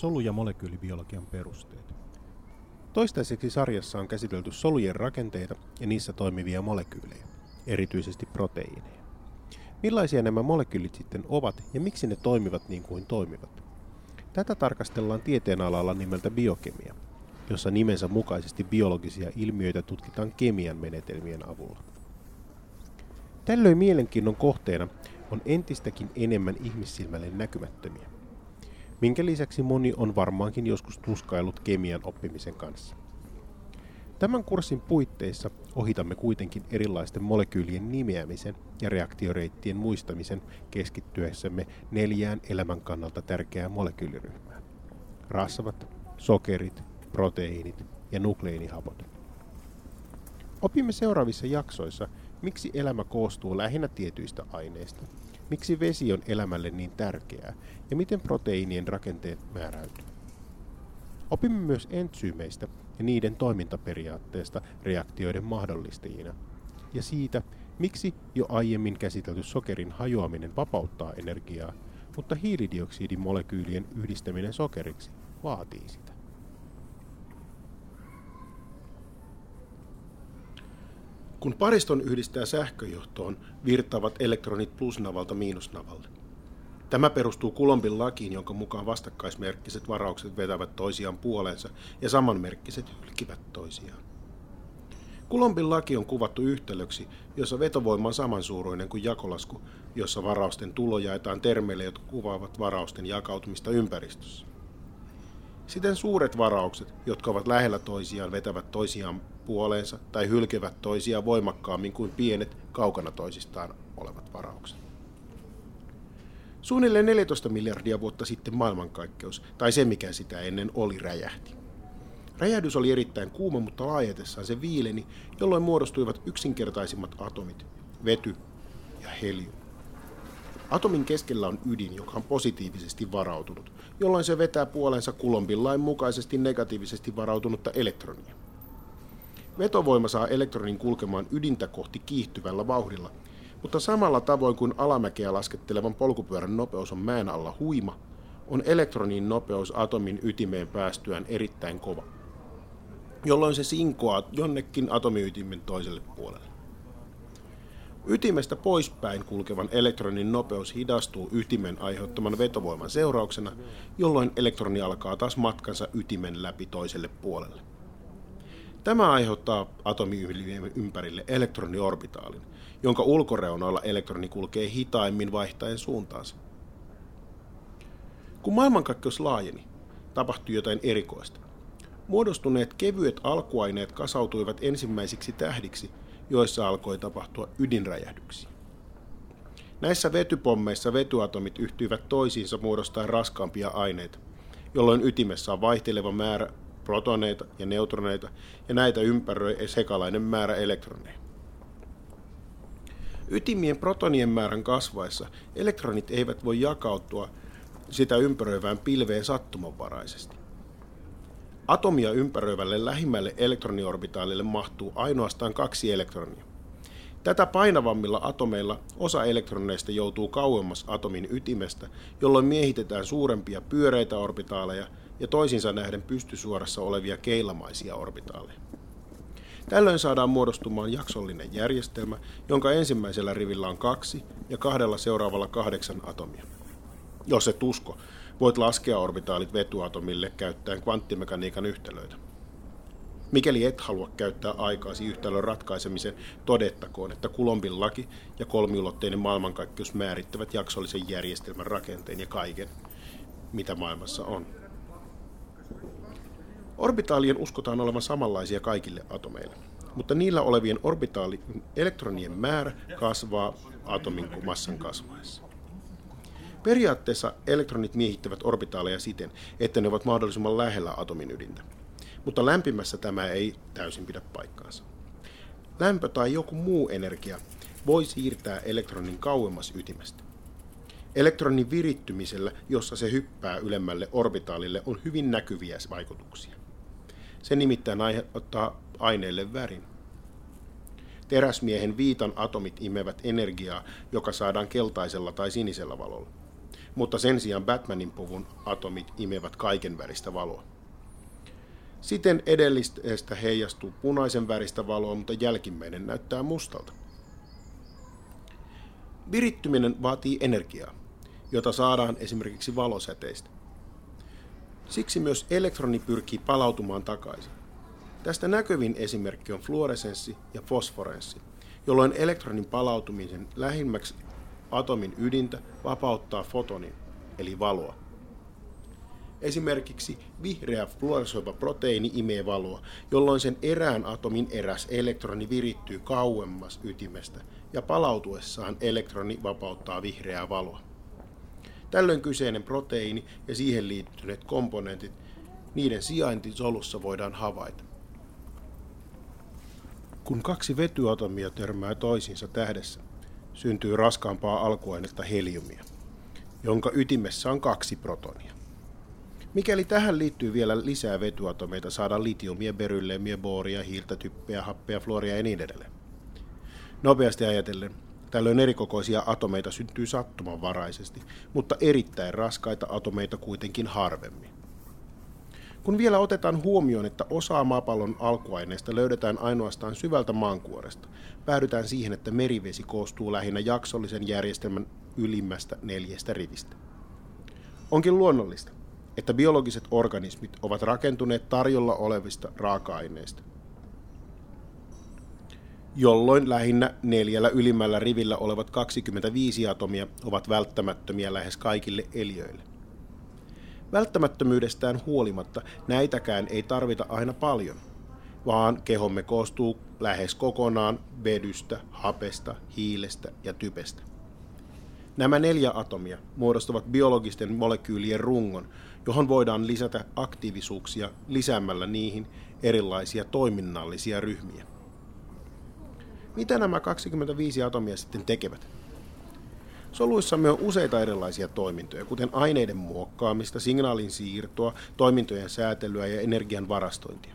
solu- ja molekyylibiologian perusteet. Toistaiseksi sarjassa on käsitelty solujen rakenteita ja niissä toimivia molekyylejä, erityisesti proteiineja. Millaisia nämä molekyylit sitten ovat ja miksi ne toimivat niin kuin toimivat? Tätä tarkastellaan tieteenalalla nimeltä biokemia, jossa nimensä mukaisesti biologisia ilmiöitä tutkitaan kemian menetelmien avulla. Tällöin mielenkiinnon kohteena on entistäkin enemmän ihmissilmälle näkymättömiä, minkä lisäksi moni on varmaankin joskus tuskaillut kemian oppimisen kanssa. Tämän kurssin puitteissa ohitamme kuitenkin erilaisten molekyylien nimeämisen ja reaktioreittien muistamisen keskittyessämme neljään elämän kannalta tärkeään molekyyliryhmään. Rasvat, sokerit, proteiinit ja nukleinihapot. Opimme seuraavissa jaksoissa, miksi elämä koostuu lähinnä tietyistä aineista, miksi vesi on elämälle niin tärkeää ja miten proteiinien rakenteet määräytyy. Opimme myös entsyymeistä ja niiden toimintaperiaatteesta reaktioiden mahdollistajina ja siitä, miksi jo aiemmin käsitelty sokerin hajoaminen vapauttaa energiaa, mutta hiilidioksidimolekyylien yhdistäminen sokeriksi vaatii sitä. Kun pariston yhdistää sähköjohtoon, virtaavat elektronit plusnavalta miinusnavalle. Tämä perustuu Kulombin lakiin, jonka mukaan vastakkaismerkkiset varaukset vetävät toisiaan puoleensa ja samanmerkkiset hylkivät toisiaan. Kulombin laki on kuvattu yhtälöksi, jossa vetovoima on samansuuruinen kuin jakolasku, jossa varausten tulo jaetaan termeille, jotka kuvaavat varausten jakautumista ympäristössä. Siten suuret varaukset, jotka ovat lähellä toisiaan, vetävät toisiaan puoleensa tai hylkevät toisiaan voimakkaammin kuin pienet, kaukana toisistaan olevat varaukset. Suunnilleen 14 miljardia vuotta sitten maailmankaikkeus, tai se mikä sitä ennen oli, räjähti. Räjähdys oli erittäin kuuma, mutta laajetessaan se viileni, jolloin muodostuivat yksinkertaisimmat atomit, vety ja helium. Atomin keskellä on ydin, joka on positiivisesti varautunut, jolloin se vetää puolensa Kulombin lain mukaisesti negatiivisesti varautunutta elektronia. Vetovoima saa elektronin kulkemaan ydintä kohti kiihtyvällä vauhdilla, mutta samalla tavoin kuin alamäkeä laskettelevan polkupyörän nopeus on mäen alla huima, on elektronin nopeus atomin ytimeen päästyään erittäin kova, jolloin se sinkoaa jonnekin atomiytimen toiselle puolelle. Ytimestä poispäin kulkevan elektronin nopeus hidastuu ytimen aiheuttaman vetovoiman seurauksena, jolloin elektroni alkaa taas matkansa ytimen läpi toiselle puolelle. Tämä aiheuttaa atomiyhilmiön ympärille elektroniorbitaalin, jonka ulkoreunalla elektroni kulkee hitaimmin vaihtaen suuntaansa. Kun maailmankaikkeus laajeni, tapahtui jotain erikoista. Muodostuneet kevyet alkuaineet kasautuivat ensimmäisiksi tähdiksi, joissa alkoi tapahtua ydinräjähdyksiä. Näissä vetypommeissa vetyatomit yhtyivät toisiinsa muodostaen raskaampia aineita, jolloin ytimessä on vaihteleva määrä protoneita ja neutroneita, ja näitä ympäröi sekalainen määrä elektroneja. Ytimien protonien määrän kasvaessa elektronit eivät voi jakautua sitä ympäröivään pilveen sattumanvaraisesti. Atomia ympäröivälle lähimmälle elektroniorbitaalille mahtuu ainoastaan kaksi elektronia. Tätä painavammilla atomeilla osa elektroneista joutuu kauemmas atomin ytimestä, jolloin miehitetään suurempia pyöreitä orbitaaleja ja toisinsa nähden pystysuorassa olevia keilamaisia orbitaaleja. Tällöin saadaan muodostumaan jaksollinen järjestelmä, jonka ensimmäisellä rivillä on kaksi ja kahdella seuraavalla kahdeksan atomia. Jos et usko, voit laskea orbitaalit vetyatomille käyttäen kvanttimekaniikan yhtälöitä. Mikäli et halua käyttää aikaasi yhtälön ratkaisemisen, todettakoon, että Kulombin laki ja kolmiulotteinen maailmankaikkeus määrittävät jaksollisen järjestelmän rakenteen ja kaiken, mitä maailmassa on. Orbitaalien uskotaan olevan samanlaisia kaikille atomeille, mutta niillä olevien orbitaalien elektronien määrä kasvaa atomin massan kasvaessa. Periaatteessa elektronit miehittävät orbitaaleja siten, että ne ovat mahdollisimman lähellä atomin ydintä. Mutta lämpimässä tämä ei täysin pidä paikkaansa. Lämpö tai joku muu energia voi siirtää elektronin kauemmas ytimestä. Elektronin virittymisellä, jossa se hyppää ylemmälle orbitaalille, on hyvin näkyviä vaikutuksia. Se nimittäin aiheuttaa aineelle värin. Teräsmiehen viitan atomit imevät energiaa, joka saadaan keltaisella tai sinisellä valolla. Mutta sen sijaan Batmanin puvun atomit imevät kaiken väristä valoa. Siten edellisestä heijastuu punaisen väristä valoa, mutta jälkimmäinen näyttää mustalta. Virittyminen vaatii energiaa, jota saadaan esimerkiksi valosäteistä. Siksi myös elektroni pyrkii palautumaan takaisin. Tästä näkyvin esimerkki on fluoresenssi ja fosforenssi, jolloin elektronin palautumisen lähimmäksi atomin ydintä vapauttaa fotonin, eli valoa. Esimerkiksi vihreä fluoresoiva proteiini imee valoa, jolloin sen erään atomin eräs elektroni virittyy kauemmas ytimestä ja palautuessaan elektroni vapauttaa vihreää valoa. Tällöin kyseinen proteiini ja siihen liittyneet komponentit, niiden sijainti solussa voidaan havaita. Kun kaksi vetyatomia törmää toisiinsa tähdessä, syntyy raskaampaa alkuainetta heliumia, jonka ytimessä on kaksi protonia. Mikäli tähän liittyy vielä lisää vetyatomeita, saadaan litiumia, berylleemiä, booria, hiiltä, typpeä, happea, fluoria ja niin edelleen. Nopeasti ajatellen, tällöin erikokoisia atomeita syntyy sattumanvaraisesti, mutta erittäin raskaita atomeita kuitenkin harvemmin. Kun vielä otetaan huomioon, että osa maapallon alkuaineista löydetään ainoastaan syvältä maankuoresta, päädytään siihen, että merivesi koostuu lähinnä jaksollisen järjestelmän ylimmästä neljästä rivistä. Onkin luonnollista, että biologiset organismit ovat rakentuneet tarjolla olevista raaka-aineista, jolloin lähinnä neljällä ylimmällä rivillä olevat 25 atomia ovat välttämättömiä lähes kaikille eliöille. Välttämättömyydestään huolimatta näitäkään ei tarvita aina paljon, vaan kehomme koostuu lähes kokonaan vedystä, hapesta, hiilestä ja typestä. Nämä neljä atomia muodostavat biologisten molekyylien rungon, johon voidaan lisätä aktiivisuuksia lisäämällä niihin erilaisia toiminnallisia ryhmiä. Mitä nämä 25 atomia sitten tekevät? Soluissamme on useita erilaisia toimintoja, kuten aineiden muokkaamista, signaalin siirtoa, toimintojen säätelyä ja energian varastointia.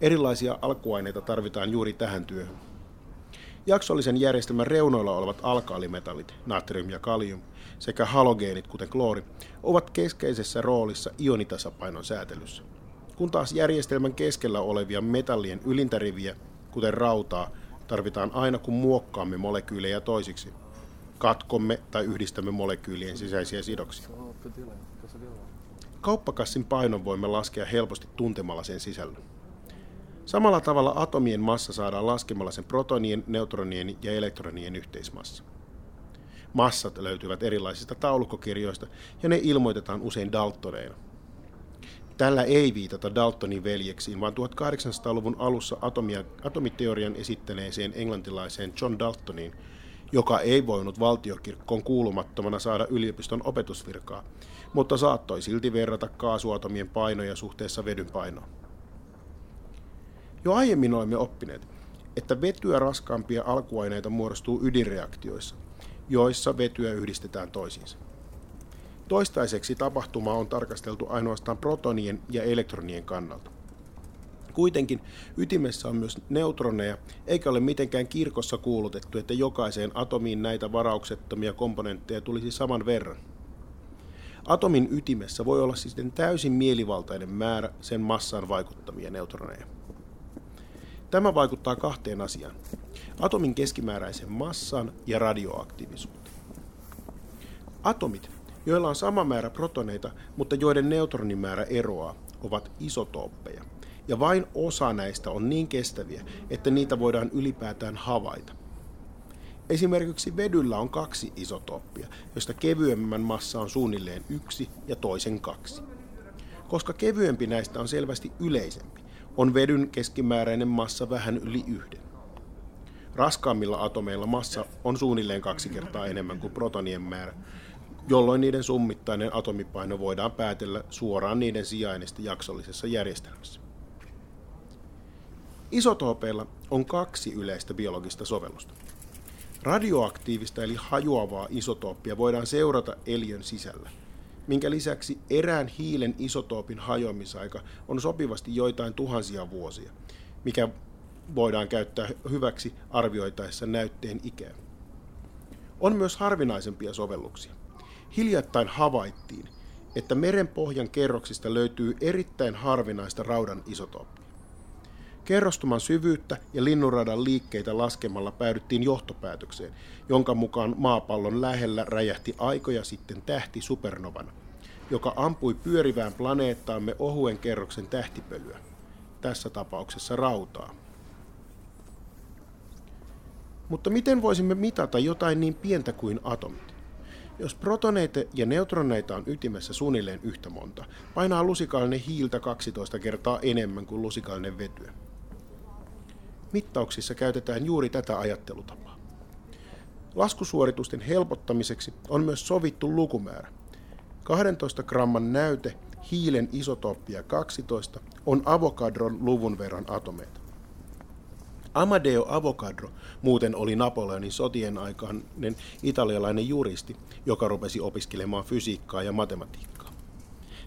Erilaisia alkuaineita tarvitaan juuri tähän työhön. Jaksollisen järjestelmän reunoilla olevat alkaalimetallit, natrium ja kalium, sekä halogeenit, kuten kloori, ovat keskeisessä roolissa ionitasapainon säätelyssä. Kun taas järjestelmän keskellä olevia metallien ylintäriviä, kuten rautaa, tarvitaan aina kun muokkaamme molekyylejä toisiksi – katkomme tai yhdistämme molekyylien sisäisiä sidoksia. Kauppakassin painon voimme laskea helposti tuntemalla sen sisällön. Samalla tavalla atomien massa saadaan laskemalla sen protonien, neutronien ja elektronien yhteismassa. Massat löytyvät erilaisista taulukkokirjoista ja ne ilmoitetaan usein Daltoneina. Tällä ei viitata Daltonin veljeksiin, vaan 1800-luvun alussa atomia, atomiteorian esittäneeseen englantilaiseen John Daltoniin, joka ei voinut valtiokirkkoon kuulumattomana saada yliopiston opetusvirkaa, mutta saattoi silti verrata kaasuatomien painoja suhteessa vedyn painoon. Jo aiemmin olemme oppineet, että vetyä raskaampia alkuaineita muodostuu ydinreaktioissa, joissa vetyä yhdistetään toisiinsa. Toistaiseksi tapahtuma on tarkasteltu ainoastaan protonien ja elektronien kannalta. Kuitenkin ytimessä on myös neutroneja, eikä ole mitenkään kirkossa kuulutettu, että jokaiseen atomiin näitä varauksettomia komponentteja tulisi saman verran. Atomin ytimessä voi olla siis täysin mielivaltainen määrä sen massaan vaikuttamia neutroneja. Tämä vaikuttaa kahteen asiaan. Atomin keskimääräisen massaan ja radioaktiivisuuteen. Atomit, joilla on sama määrä protoneita, mutta joiden neutronimäärä eroaa, ovat isotooppeja – ja vain osa näistä on niin kestäviä, että niitä voidaan ylipäätään havaita. Esimerkiksi vedyllä on kaksi isotoppia, joista kevyemmän massa on suunnilleen yksi ja toisen kaksi. Koska kevyempi näistä on selvästi yleisempi, on vedyn keskimääräinen massa vähän yli yhden. Raskaammilla atomeilla massa on suunnilleen kaksi kertaa enemmän kuin protonien määrä, jolloin niiden summittainen atomipaino voidaan päätellä suoraan niiden sijainnista jaksollisessa järjestelmässä. Isotoopeilla on kaksi yleistä biologista sovellusta. Radioaktiivista eli hajoavaa isotooppia voidaan seurata eliön sisällä, minkä lisäksi erään hiilen isotoopin hajoamisaika on sopivasti joitain tuhansia vuosia, mikä voidaan käyttää hyväksi arvioitaessa näytteen ikää. On myös harvinaisempia sovelluksia. Hiljattain havaittiin, että merenpohjan kerroksista löytyy erittäin harvinaista raudan isotooppia. Kerrostuman syvyyttä ja linnunradan liikkeitä laskemalla päädyttiin johtopäätökseen, jonka mukaan maapallon lähellä räjähti aikoja sitten tähti supernovana, joka ampui pyörivään planeettaamme ohuen kerroksen tähtipölyä, tässä tapauksessa rautaa. Mutta miten voisimme mitata jotain niin pientä kuin atomit? Jos protoneita ja neutroneita on ytimessä suunnilleen yhtä monta, painaa lusikallinen hiiltä 12 kertaa enemmän kuin lusikallinen vetyä. Mittauksissa käytetään juuri tätä ajattelutapaa. Laskusuoritusten helpottamiseksi on myös sovittu lukumäärä. 12 gramman näyte hiilen isotooppia 12 on Avocadron luvun verran atomeita. Amadeo Avocadro muuten oli Napoleonin sotien aikainen italialainen juristi, joka rupesi opiskelemaan fysiikkaa ja matematiikkaa.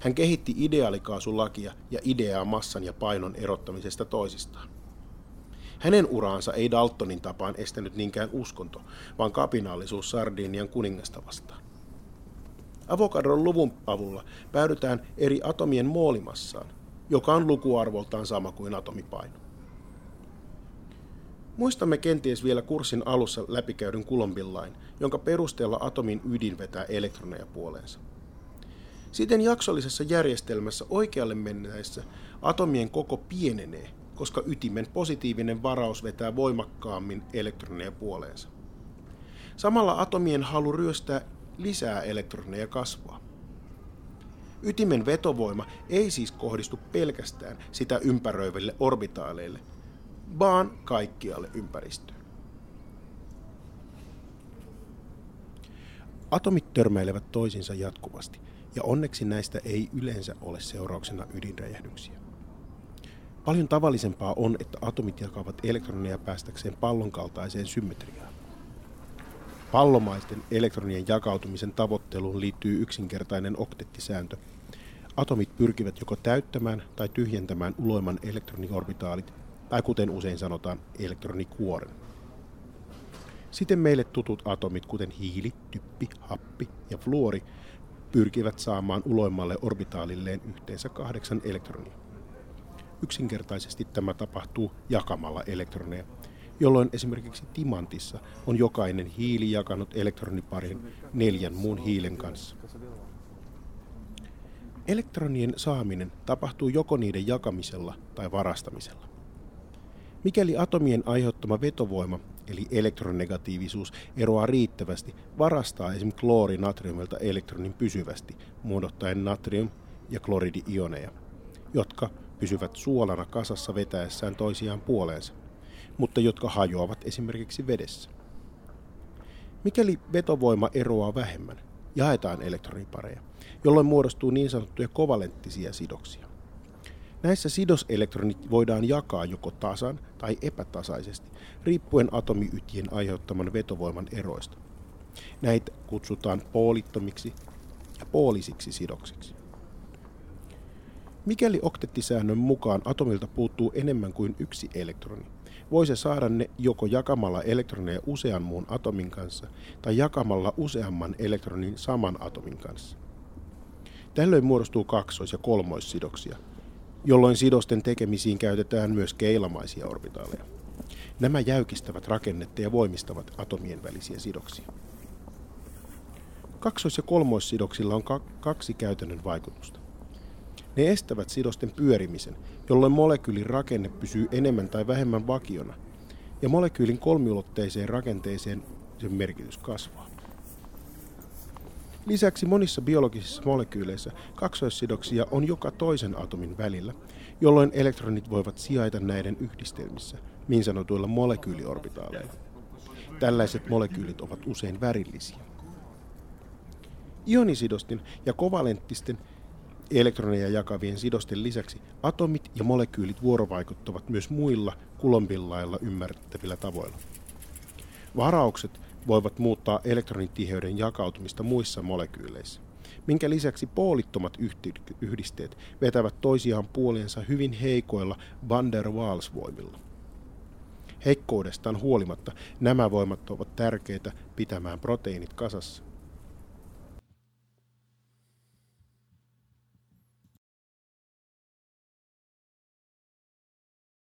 Hän kehitti ideaalikaasulaki ja ideaa massan ja painon erottamisesta toisistaan. Hänen uraansa ei Daltonin tapaan estänyt niinkään uskonto, vaan kapinaallisuus Sardinian kuningasta vastaan. Avokadron luvun avulla päädytään eri atomien moolimassaan, joka on lukuarvoltaan sama kuin atomipaino. Muistamme kenties vielä kurssin alussa läpikäydyn Kulombillain, jonka perusteella atomin ydin vetää elektroneja puoleensa. Siten jaksollisessa järjestelmässä oikealle menneessä atomien koko pienenee, koska ytimen positiivinen varaus vetää voimakkaammin elektroneja puoleensa. Samalla atomien halu ryöstää lisää elektroneja kasvaa. Ytimen vetovoima ei siis kohdistu pelkästään sitä ympäröiville orbitaaleille, vaan kaikkialle ympäristöön. Atomit törmäilevät toisinsa jatkuvasti, ja onneksi näistä ei yleensä ole seurauksena ydinräjähdyksiä. Paljon tavallisempaa on, että atomit jakavat elektroneja päästäkseen pallon kaltaiseen symmetriaan. Pallomaisten elektronien jakautumisen tavoitteluun liittyy yksinkertainen oktettisääntö. Atomit pyrkivät joko täyttämään tai tyhjentämään uloiman elektroniorbitaalit, tai kuten usein sanotaan, elektronikuoren. Siten meille tutut atomit, kuten hiili, typpi, happi ja fluori, pyrkivät saamaan uloimmalle orbitaalilleen yhteensä kahdeksan elektronia. Yksinkertaisesti tämä tapahtuu jakamalla elektroneja, jolloin esimerkiksi timantissa on jokainen hiili jakanut elektroniparin neljän muun hiilen kanssa. Elektronien saaminen tapahtuu joko niiden jakamisella tai varastamisella. Mikäli atomien aiheuttama vetovoima, eli elektronegatiivisuus, eroaa riittävästi, varastaa esim. kloori natriumilta elektronin pysyvästi, muodottaen natrium- ja kloridi-ioneja, jotka pysyvät suolana kasassa vetäessään toisiaan puoleensa, mutta jotka hajoavat esimerkiksi vedessä. Mikäli vetovoima eroaa vähemmän, jaetaan elektronipareja, jolloin muodostuu niin sanottuja kovalenttisia sidoksia. Näissä sidoselektronit voidaan jakaa joko tasan tai epätasaisesti, riippuen atomiytien aiheuttaman vetovoiman eroista. Näitä kutsutaan poolittomiksi ja poolisiksi sidoksiksi. Mikäli oktettisäännön mukaan atomilta puuttuu enemmän kuin yksi elektroni, voi se saada ne joko jakamalla elektroneja usean muun atomin kanssa tai jakamalla useamman elektronin saman atomin kanssa. Tällöin muodostuu kaksois- ja kolmoissidoksia, jolloin sidosten tekemisiin käytetään myös keilamaisia orbitaaleja. Nämä jäykistävät rakennetta ja voimistavat atomien välisiä sidoksia. Kaksois- ja kolmoissidoksilla on kaksi käytännön vaikutusta. Ne estävät sidosten pyörimisen, jolloin molekyylin rakenne pysyy enemmän tai vähemmän vakiona, ja molekyylin kolmiulotteiseen rakenteeseen sen merkitys kasvaa. Lisäksi monissa biologisissa molekyyleissä kaksoissidoksia on joka toisen atomin välillä, jolloin elektronit voivat sijaita näiden yhdistelmissä, niin sanotuilla molekyyliorbitaaleilla. Tällaiset molekyylit ovat usein värillisiä. Ionisidostin ja kovalenttisten elektroneja jakavien sidosten lisäksi atomit ja molekyylit vuorovaikuttavat myös muilla kulombillailla ymmärrettävillä tavoilla. Varaukset voivat muuttaa elektronitiheyden jakautumista muissa molekyyleissä, minkä lisäksi poolittomat yhdisteet vetävät toisiaan puoliensa hyvin heikoilla van der Waals-voimilla. Heikkoudestaan huolimatta nämä voimat ovat tärkeitä pitämään proteiinit kasassa.